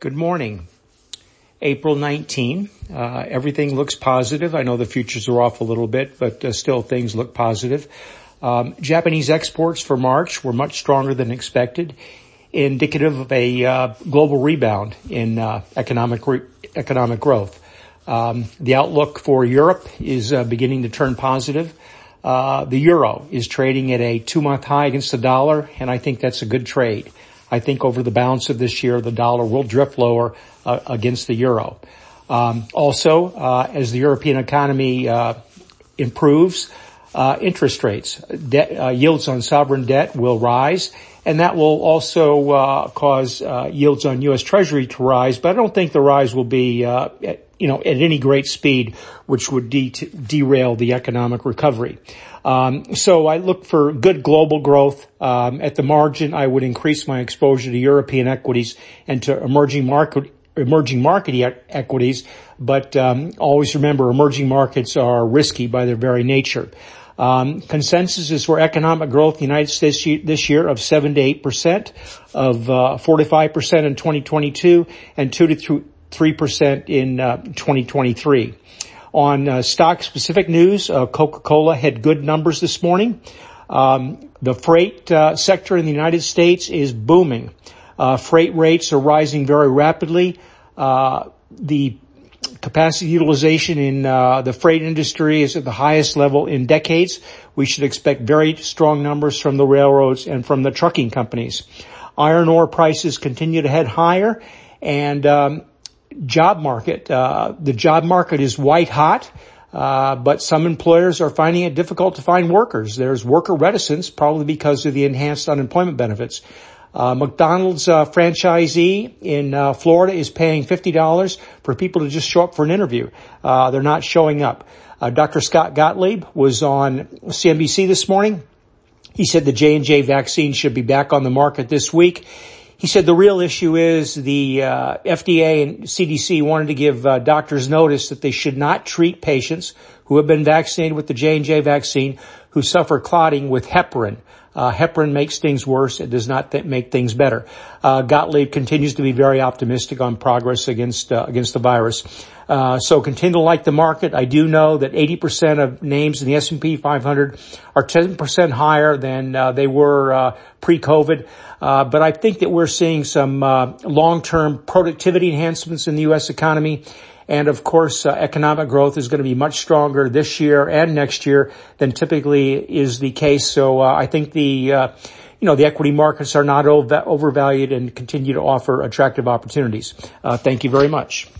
Good morning. April 19. Uh, everything looks positive. I know the futures are off a little bit, but uh, still things look positive. Um, Japanese exports for March were much stronger than expected, indicative of a uh, global rebound in uh, economic re- economic growth. Um, the outlook for Europe is uh, beginning to turn positive. Uh, the euro is trading at a two-month high against the dollar, and I think that's a good trade. I think over the balance of this year, the dollar will drift lower uh, against the euro. Um, also, uh, as the European economy uh, improves, uh, interest rates, debt, yields on sovereign debt will rise, and that will also uh, cause yields on U.S. Treasury to rise. But I don't think the rise will be, you know, at any great speed, which would de- derail the economic recovery. Um, so I look for good global growth. Um, at the margin, I would increase my exposure to European equities and to emerging market emerging market e- equities. But um, always remember, emerging markets are risky by their very nature. Um, consensus is for economic growth in the United States this year of 7 to 8%, of uh, 4 to 5% in 2022, and 2 to 3% in uh, 2023. On uh, stock specific news, uh, Coca-Cola had good numbers this morning. Um, the freight uh, sector in the United States is booming. Uh, freight rates are rising very rapidly. The capacity utilization in uh, the freight industry is at the highest level in decades. We should expect very strong numbers from the railroads and from the trucking companies. Iron ore prices continue to head higher, and um, job market. Uh, the job market is white hot. Uh, but some employers are finding it difficult to find workers. There's worker reticence, probably because of the enhanced unemployment benefits. Uh, McDonald's uh, franchisee in uh, Florida is paying fifty dollars for people to just show up for an interview. Uh, they're not showing up. Dr. Scott Gottlieb was on CNBC this morning. He said the J and J vaccine should be back on the market this week. He said the real issue is the uh, FDA and CDC wanted to give uh, doctors notice that they should not treat patients who have been vaccinated with the J&J vaccine who suffer clotting with heparin. Uh, heparin makes things worse. It does not th- make things better. Uh, Gottlieb continues to be very optimistic on progress against uh, against the virus. Uh, so continue to like the market. I do know that 80% of names in the S&P 500 are 10% higher than uh, they were uh, pre-COVID. Uh, but I think that we're seeing some uh, long-term productivity enhancements in the U.S. economy. And of course, uh, economic growth is going to be much stronger this year and next year than typically is the case. So I think the you know, the equity markets are not overvalued and continue to offer attractive opportunities. thank you very much.